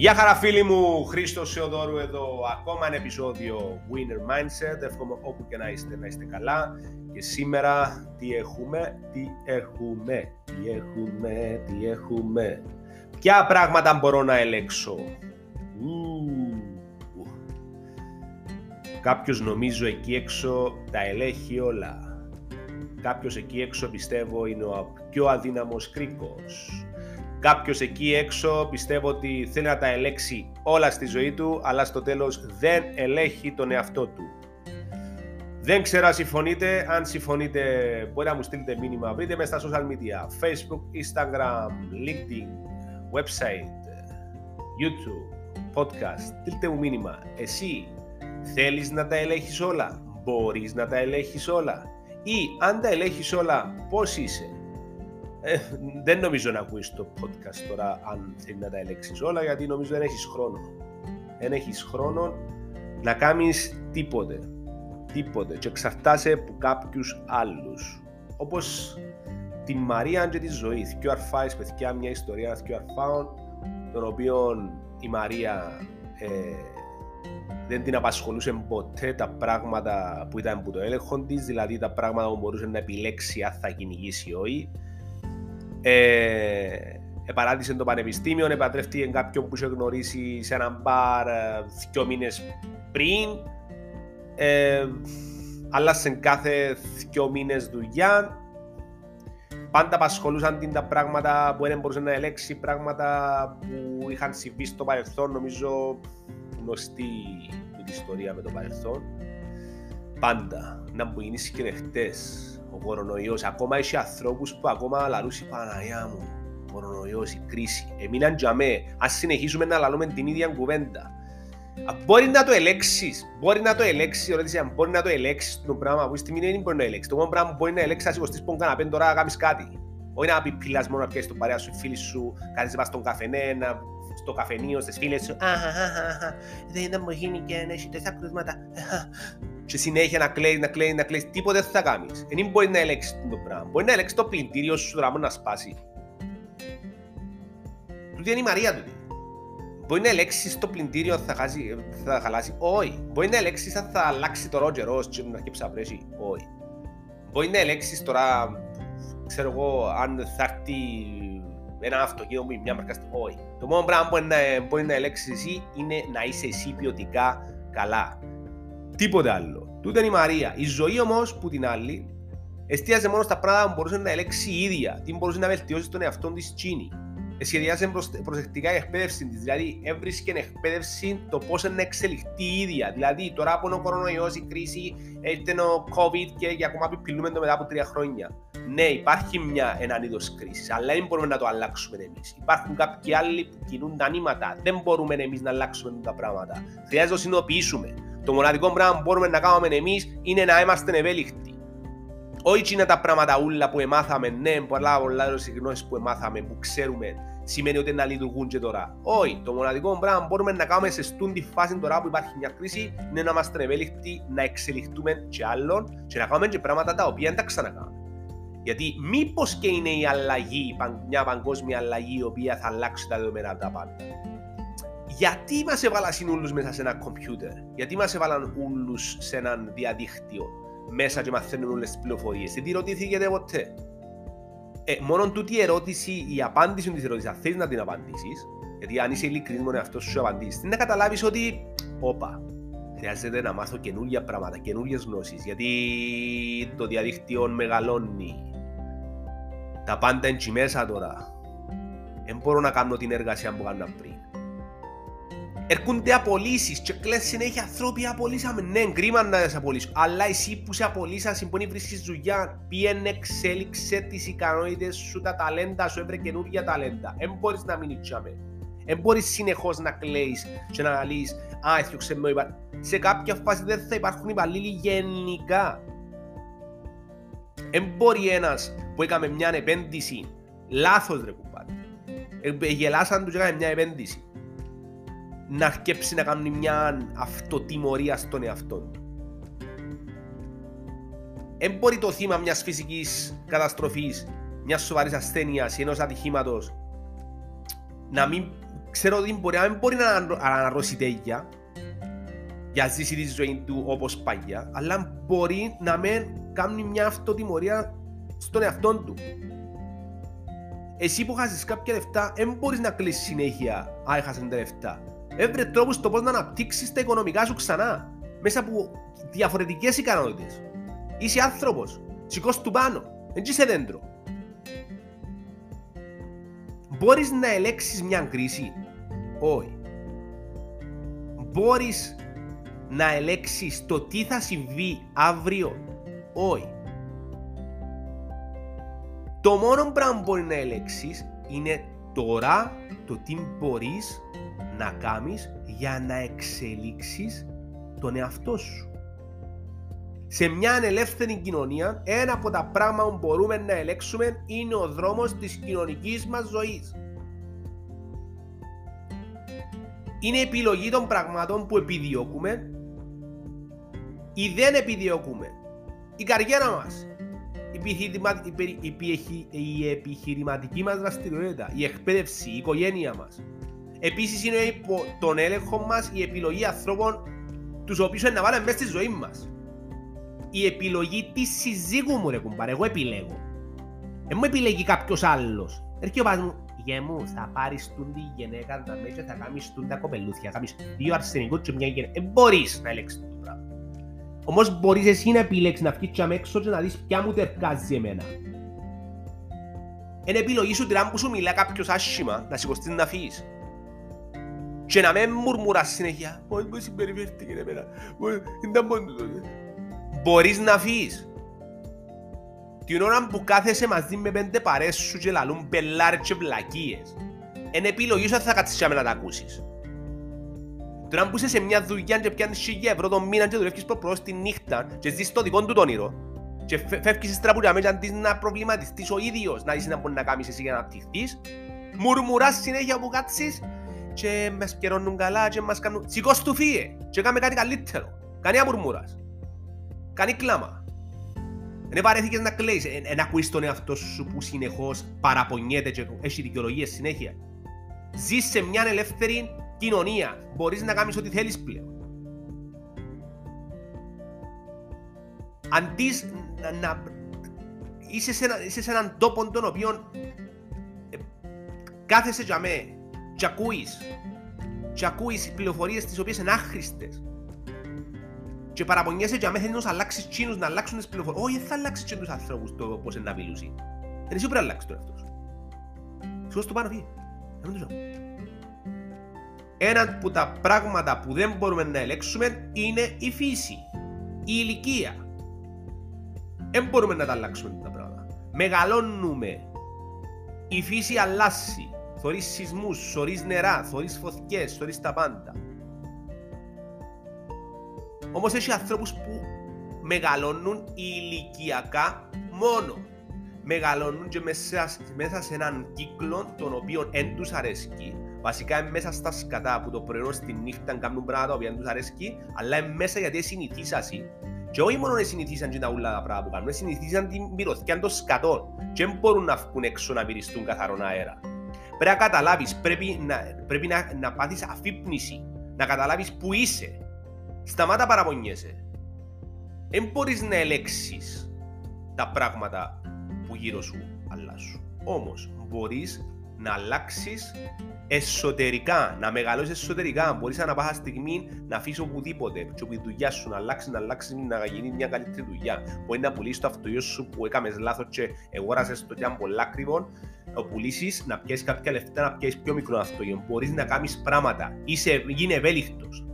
Γεια χαρά φίλοι μου, Χρήστος Σεοδόρου εδώ, ακόμα ένα επεισόδιο Winner Mindset, εύχομαι όπου και να είστε να είστε καλά και σήμερα τι έχουμε, τι έχουμε, τι έχουμε, τι έχουμε, ποια πράγματα μπορώ να ελέξω. Κάποιος νομίζω εκεί έξω τα ελέγχει όλα. Κάποιος εκεί έξω πιστεύω είναι ο πιο αδύναμος κρίκος. Κάποιος εκεί έξω πιστεύω ότι θέλει να τα ελέξει όλα στη ζωή του, αλλά στο τέλος δεν ελέγχει τον εαυτό του. Δεν ξέρω αν συμφωνείτε. Αν συμφωνείτε, μπορεί να μου στείλετε μήνυμα. Βρείτε με στα social media. Facebook, Instagram, LinkedIn, website, YouTube, podcast. Στείλτε μου μήνυμα. Εσύ θέλεις να τα ελέγχεις όλα; Μπορείς να τα ελέγχεις όλα; Ή αν τα ελέγχεις όλα, πώς είσαι; Ε, δεν νομίζω να ακούεις το podcast τώρα αν θέλει να τα ελέγξεις όλα γιατί νομίζω δεν έχεις χρόνο. Δεν έχεις χρόνο να κάνεις τίποτε. Τίποτε. Και εξαρτάσαι από κάποιους άλλους. Όπως τη Μαρία και τη ζωή. Δυο αρφάεις παιδιά μια ιστορία δυο αρφάων τον οποίο η Μαρία ε, δεν την απασχολούσε ποτέ τα πράγματα που ήταν που το έλεγχο της, δηλαδή τα πράγματα που μπορούσε να επιλέξει αν θα κυνηγήσει ή όχι ε, επαράτησε το πανεπιστήμιο, επατρεύτηκε κάποιον που είχε γνωρίσει σε έναν μπαρ ε, δύο μήνες πριν. Ε, άλλασε κάθε δύο μήνες δουλειά. Πάντα απασχολούσαν την τα πράγματα που δεν μπορούσε να ελέξει, πράγματα που είχαν συμβεί στο παρελθόν, νομίζω γνωστή την ιστορία με το παρελθόν. Πάντα να μου γίνεις και χτες ο κορονοϊός. Ακόμα έχει ανθρώπους που ακόμα λαλούν η Παναγιά μου. Ο κορονοϊός, η κρίση. Εμείναν για με. Ας συνεχίσουμε να λαλούμε την ίδια κουβέντα. Μπορεί να το ελέξεις, μπορεί να το ελέξεις, ερώτηση μπορεί να το ελέξεις το πράγμα που στη μήνυ μπορεί να ελέξεις. Το μόνο πράγμα που μπορεί να ελέξεις, ας υποστείς πον καναπέν τώρα να κάνεις κάτι. Όχι να πεις πιλάς μόνο να πιέσεις τον παρέα σου, φίλοι σου, κάνεις πας στον καφενέ, να στο καφενείο, στις φίλες σου. Δεν μου γίνει και να έχεις τέσσερα κρούσματα και συνέχεια να κλαίεις, να κλαίεις, να κλαίεις, τίποτε δεν θα κάνεις. Δεν μπορεί να ελέγξεις το πράγμα. Μπορεί να ελέγξεις το πλυντήριο σου τώρα να σπάσει. Τούτη είναι η Μαρία του. Μπορεί να ελέγξεις το πλυντήριο θα, χάσει, θα χαλάσει. Όχι. Μπορεί να ελέγξεις αν θα αλλάξει το ρότζερο και να αρχίσει να πρέσει. Όχι. Μπορεί να ελέγξεις τώρα, ξέρω εγώ, αν θα έρθει ένα αυτοκίνητο μου ή μια μαρκά. Όχι. Το μόνο πράγμα που μπορεί να, μπορεί να ελέγξεις εσύ είναι να είσαι εσύ ποιοτικά καλά. Τίποτε άλλο. Τούτε είναι η Μαρία. Η ζωή όμως που την άλλη εστίαζε μόνο στα πράγματα που μπορούσε να ελέξει η ίδια, τι μπορούσε να βελτιώσει τον εαυτό της Τσίνη. Σχεδιάσε προσεκτικά η εκπαίδευση της, δηλαδή έβρισκε εκπαίδευση το πώς να εξελιχθεί η ίδια. Δηλαδή, τώρα από ο κορονοϊός, η κρίση, έρχεται ο COVID και για ακόμα επιπλούμε το μετά από τρία χρόνια. Ναι, υπάρχει μια, έναν είδος κρίση, αλλά δεν μπορούμε να το αλλάξουμε εμείς. Υπάρχουν κάποιοι άλλοι που κινούν τα νήματα. Δεν μπορούμε εμείς να αλλάξουμε τα πράγματα. Χρειάζεται να το συνειδητοποιήσουμε. Το μοναδικό πράγμα που μπορούμε να κάνουμε εμείς είναι να είμαστε ευέλικτοι. Όχι είναι τα πράγματα ούλα που εμάθαμε, ναι, πολλά πολλά γνώσεις που εμάθαμε, που ξέρουμε, σημαίνει ότι να λειτουργούν και τώρα. Όχι, το μοναδικό πράγμα που μπορούμε να κάνουμε σε στούν τη φάση τώρα που υπάρχει μια κρίση είναι να είμαστε ευέλικτοι, να εξελιχτούμε και άλλων και να κάνουμε και πράγματα τα οποία δεν τα ξανακάνουμε. Γιατί μήπως και είναι η αλλαγή, μια παγκόσμια αλλαγή η οποία θα αλλάξει τα δεδομένα τα πάντα γιατί μας έβαλαν όλου μέσα σε ένα κομπιούτερ, γιατί μας έβαλαν όλου σε ένα διαδίκτυο μέσα και μαθαίνουν όλες τις πληροφορίες; Δεν ρωτήθηκε ποτέ; Ε, μόνο τούτη η ερώτηση, η απάντηση τη ερώτηση, αν θέλεις να την απαντήσεις, γιατί αν είσαι ειλικρινής με αυτό σου απαντήσεις, να καταλάβεις ότι, όπα, χρειάζεται να μάθω καινούργια πράγματα, καινούργιες γνώσεις, γιατί το διαδίκτυο μεγαλώνει. Τα πάντα είναι μέσα τώρα. Δεν μπορώ να κάνω την εργασία που έκανα πριν έρχονται απολύσεις και κλαις συνέχεια ανθρώποι απολύσαμε. Ναι, κρίμα να σε απολύσω. Αλλά εσύ που σε απολύσα, μπορεί να βρίσκεις δουλειά. Πήγαινε, εξέλιξε τις ικανότητες σου, τα ταλέντα σου, έβρε καινούργια ταλέντα. Δεν μπορείς να μείνει τσάμε. Δεν μπορείς συνεχώς να κλαίει και να λύεις. Α, έφτιαξε με υπα... Σε κάποια φάση δεν θα υπάρχουν υπαλλήλοι γενικά. Δεν μπορεί ένας που έκανε μια επένδυση λάθος ρε κουμπάτι. Ε, γελάσαν τους και έκανε μια επένδυση να αρκέψει να κάνει μια αυτοτιμωρία στον εαυτό του. Δεν μπορεί το θύμα μιας φυσικής καταστροφής, μιας σοβαρής ασθένειας ή ενός ατυχήματος να μην ξέρω ότι μπορεί να μην μπορεί να αναρρώσει τέλεια για να ζήσει τη ζωή του όπως παγιά, αλλά μπορεί να μην κάνει μια αυτοτιμωρία στον εαυτό του. Εσύ που χάσεις κάποια λεφτά, δεν μπορείς να κλείσεις συνέχεια αν έχασες τα λεφτά. Έβρε τρόπους το πώς να αναπτύξεις τα οικονομικά σου ξανά, μέσα από διαφορετικές ικανότητες. Είσαι άνθρωπος, σηκώσ' του πάνω, δεν είσαι δέντρο. Μπορείς να ελέξεις μια κρίση; Όχι. Μπορείς να ελέξεις το τι θα συμβεί αύριο; Όχι. Το μόνο πράγμα που μπορεί να ελέξεις είναι τώρα το τι μπορείς να κάνεις για να εξελίξεις τον εαυτό σου. Σε μια ανελεύθερη κοινωνία, ένα από τα πράγματα που μπορούμε να ελέξουμε είναι ο δρόμος της κοινωνικής μας ζωής. Είναι επιλογή των πραγμάτων που επιδιώκουμε ή δεν επιδιώκουμε. Η καριέρα μας, η επιχειρηματική μας δραστηριότητα, η εκπαίδευση, η οικογένεια μας. Επίσης είναι υπό τον έλεγχο μας η επιλογή ανθρώπων τους οποίους να βάλουμε μέσα στη ζωή μας η επιλογή της συζύγου μου, ρε κουμπάρε. Εγώ επιλέγω. Δεν μου επιλέγει κάποιος άλλος. Έρχεται ο παδί μου, γε μου, θα πάρεις τούν τη γυναίκα τα μέσα, θα κάνεις τούν τα κοπελούθια. Θα κάνεις δύο αρσενικού και μια γυναίκα. Δεν μπορείς να ελέγξεις το πράγμα. Όμως μπορείς εσύ να επιλέξεις να βγει έξω και να δεις ποια μου τερκάζει εμένα. Είναι επιλογή σου τυρά που σου μιλά κάποιος άσχημα να σηκωστεί να φύγεις. Και να με μουρμουράς συνέχεια. Πώς μου συμπεριφέρθηκε εμένα. Δεν μπορείς να φύγεις. Την ώρα που κάθεσαι μαζί με πέντε παρές σου και λαλούν πελάρες και βλακίες, είναι επιλογή σου θα κάτσεις να τα ακούσεις. Τώρα που είσαι σε μια δουλειά και πιάνεις χιλιά ευρώ το μήνα και δουλεύεις προς τη νύχτα και ζεις το δικό του το όνειρο και φεύγεις ύστερα που για αντί να προβληματιστείς ο ίδιος να δεις να μπορείς να κάνεις εσύ για να απτυχθείς μουρμουράς συνέχεια που κάτσεις και μες σκερώνουν καλά και μας κάνουν σηκώς του φύγε και κάμε κάτι καλύτερο. Κανένα μουρμουράς. Κάνει κλάμα. Δεν βαρέθηκες να κλαίεις, να ακούεις τον εαυτό σου που συνεχώς παραπονιέται και έχει δικαιολογίες συνέχεια. Ζεις σε μια ελεύθερη κοινωνία. Μπορείς να κάνεις ό,τι θέλεις πλέον. Αντί να, να είσαι, σε ένα, είσαι σε έναν τόπο τον οποίο ε, κάθεσαι για μέ και ακούεις και ακούεις πληροφορίες τις οποίες είναι άχρηστες και παραπονιέσαι και αμέσως να αλλάξεις τσίνους, να αλλάξουν τις πληροφορίες. Όχι, δεν θα αλλάξεις και τους ανθρώπους το πώς είναι να μιλούσει. Είναι εσύ που πρέπει να αλλάξεις το εαυτό σου. Σου το πάνω φύγει. Ένα από τα πράγματα που δεν μπορούμε να ελέγξουμε είναι η φύση, η ηλικία. Δεν μπορούμε να τα αλλάξουμε τα πράγματα. Μεγαλώνουμε. Η φύση αλλάζει. Θωρείς σεισμούς, θωρείς νερά, θωρείς φωτιές, θωρείς τα πάντα. Όμως έχει ανθρώπους που μεγαλώνουν ηλικιακά μόνο. Μεγαλώνουν και μέσα, μέσα σε έναν κύκλο τον οποίο δεν τους αρέσει. Βασικά είναι μέσα στα σκατά που το πρωί στη νύχτα κάνουν πράγματα που δεν τους αρέσει, αλλά είναι μέσα γιατί συνηθίσαν. Και όχι μόνο συνηθίσαν τα ούλα τα πράγματα που κάνουν, συνηθίσαν την μυρωθιά των σκατών και δεν μπορούν να βγουν έξω να μυριστούν καθαρό αέρα. Πρέπει να καταλάβεις, πρέπει να, πρέπει να, να πάθεις αφύπνιση, να καταλάβεις που είσαι, Σταμάτα παραπονιέσαι. Δεν μπορείς να ελέξεις τα πράγματα που γύρω σου αλλάζουν. Όμως μπορείς να αλλάξεις εσωτερικά, να μεγαλώσεις εσωτερικά. Μπορείς να πάσα στιγμή να αφήσεις οπουδήποτε. Και όπου η δουλειά σου να αλλάξει, να αλλάξει, να γίνει μια καλύτερη δουλειά. Μπορεί να πουλήσεις το αυτοκίνητο σου που έκαμες λάθος και αγόρασες το και πολλά ακριβό. Να πουλήσεις, να πιέσει κάποια λεφτά, να πιέσει πιο μικρό αυτοκίνητο. Μπορείς να κάνεις πράγματα. Είσαι, γίνει ευέλικτος.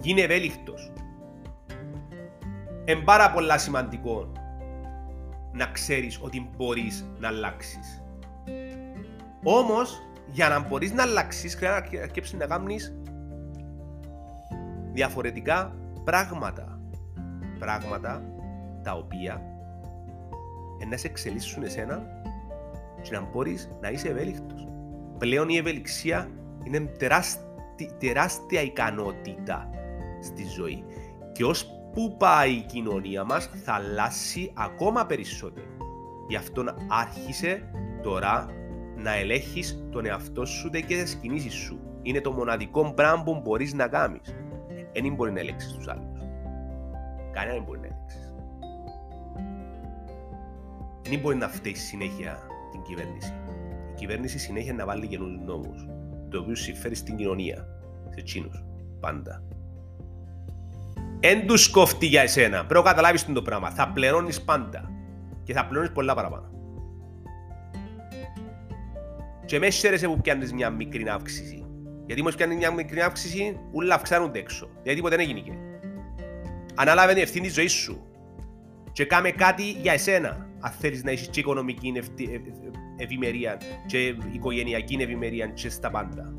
Γίνε ευέλικτος. Είναι πάρα πολλά σημαντικό να ξέρεις ότι μπορείς να αλλάξεις. Όμως, για να μπορείς να αλλάξεις, χρειάζεται να αρκέψεις να κάνεις διαφορετικά πράγματα. Πράγματα τα οποία να σε εξελίσσουν εσένα και να μπορείς να είσαι ευέλικτος. Πλέον η ευελιξία είναι τεράστια, τεράστια ικανότητα στη ζωή. Και ως που πάει η κοινωνία μας θα αλλάξει ακόμα περισσότερο. Γι' αυτό άρχισε τώρα να ελέγχεις τον εαυτό σου και τις κινήσεις σου. Είναι το μοναδικό πράγμα που μπορείς να κάνεις. Δεν μπορεί να ελέγξεις τους άλλους. Κανένα δεν μπορεί να ελέγξεις. Δεν μπορεί να φταίει συνέχεια την κυβέρνηση. Η κυβέρνηση συνέχεια να βάλει καινούριους νόμους, το οποίο συμφέρει στην κοινωνία, σε τσίνους, πάντα. Εν τους κόφτει για εσένα. Πρέπει να καταλάβεις το πράγμα. Θα πληρώνεις πάντα. Και θα πληρώνεις πολλά παραπάνω. Και μες χαίρεσαι που πιάνεις μια μικρή αύξηση. Γιατί μόλις πιάνεις μια μικρή αύξηση, όλα αυξάνονται έξω. Γιατί ποτέ δεν έγινε. Ανάλαβε την ευθύνη της ζωής σου. Και κάμε κάτι για εσένα. Αν θέλεις να έχεις και οικονομική ευημερία και οικογενειακή ευημερία και στα πάντα.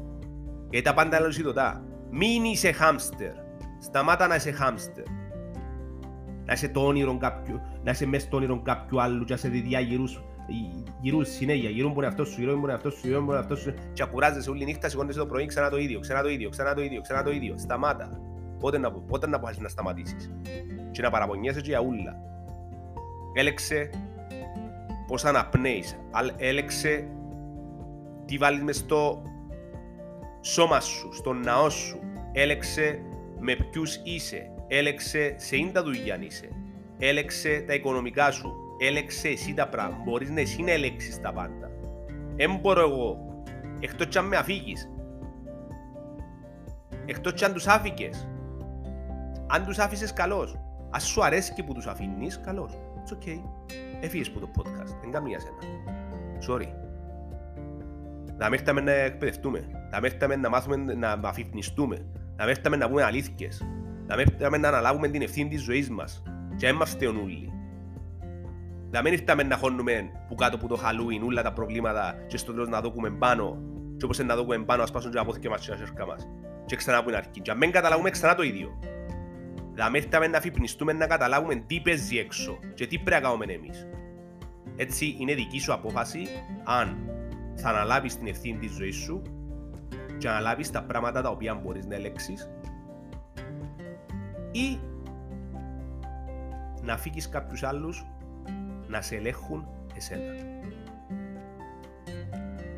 Γιατί τα πάντα είναι λογιτοτά. Μην είσαι χάμστερ. Σταμάτα να είσαι χάμστερ. Να είσαι το όνειρο κάποιου, να είσαι μέσα στο όνειρο κάποιου άλλου και να σε διδιά γυρούς γυρούν συνέχεια, γυρούν μπορεί αυτός σου, γυρούν μπορεί αυτός σου, γυρούν μπορεί αυτός σου. Και ακουράζεσαι όλη νύχτα, σηκώνεσαι το πρωί, ξανά το ίδιο, ξανά το ίδιο, ξανά το ίδιο, ξανά το ίδιο. Σταμάτα. Πότε να, πότε να πας να σταματήσεις. Και να παραπονιέσαι και για ούλα. Έλεξε πώς αναπνέεις, έλεξε τι βάλεις μες στο σώμα σου, στον ναό σου, έλεξε με ποιους είσαι, έλεξε σε ίντα δουλειά είσαι, έλεξε τα οικονομικά σου, έλεξε εσύ τα πράγματα. Μπορείς να εσύ να έλεξεις τα πάντα. Δεν μπορώ εγώ. Εκτός κι αν με αφήγεις. Εκτός κι αν τους άφηκες. Αν τους άφησες καλώς. Ας σου αρέσει και που τους αφήνεις, καλώς. It's okay. Έφυγες που το podcast. Δεν καμία σένα. Sorry. Να μέχρι να εκπαιδευτούμε. Να μέχρι να μάθουμε να αφυπνιστούμε. Να μέχρι να πούμε αλήθειες. Να μέχρι να αναλάβουμε την ευθύνη της ζωής μας. Και δεν είμαστε όλοι. Να μην ήρθαμε να χώνουμε που κάτω από το Halloween όλα τα προβλήματα και στο τέλος να δούμε πάνω και όπως να δούμε πάνω ας πάσουν και απόθηκε μας και να σέρκα μας και ξανά που είναι αρκεί. Και αν μην καταλάβουμε ξανά το ίδιο. Να μην ήρθαμε να φυπνιστούμε να καταλάβουμε τι παίζει έξω και τι πρέπει να κάνουμε εμείς. Έτσι είναι δική σου απόφαση αν θα αναλάβεις την ευθύνη της ζωής σου και αναλάβεις τα πράγματα τα οποία μπορείς να ελέξεις ή να φύγεις κάποιους άλλους να σε ελέγχουν εσένα.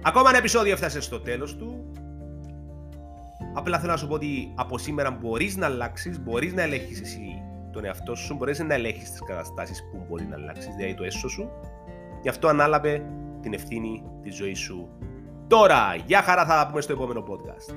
Ακόμα ένα επεισόδιο έφτασε στο τέλος του. Απλά θέλω να σου πω ότι από σήμερα μπορείς να αλλάξεις, μπορείς να ελέγχεις εσύ τον εαυτό σου, μπορείς να ελέγχεις τις καταστάσεις που μπορεί να αλλάξεις, δηλαδή το έσω σου. Γι' αυτό ανάλαβε την ευθύνη της ζωής σου. Τώρα, για χαρά θα τα πούμε στο επόμενο podcast.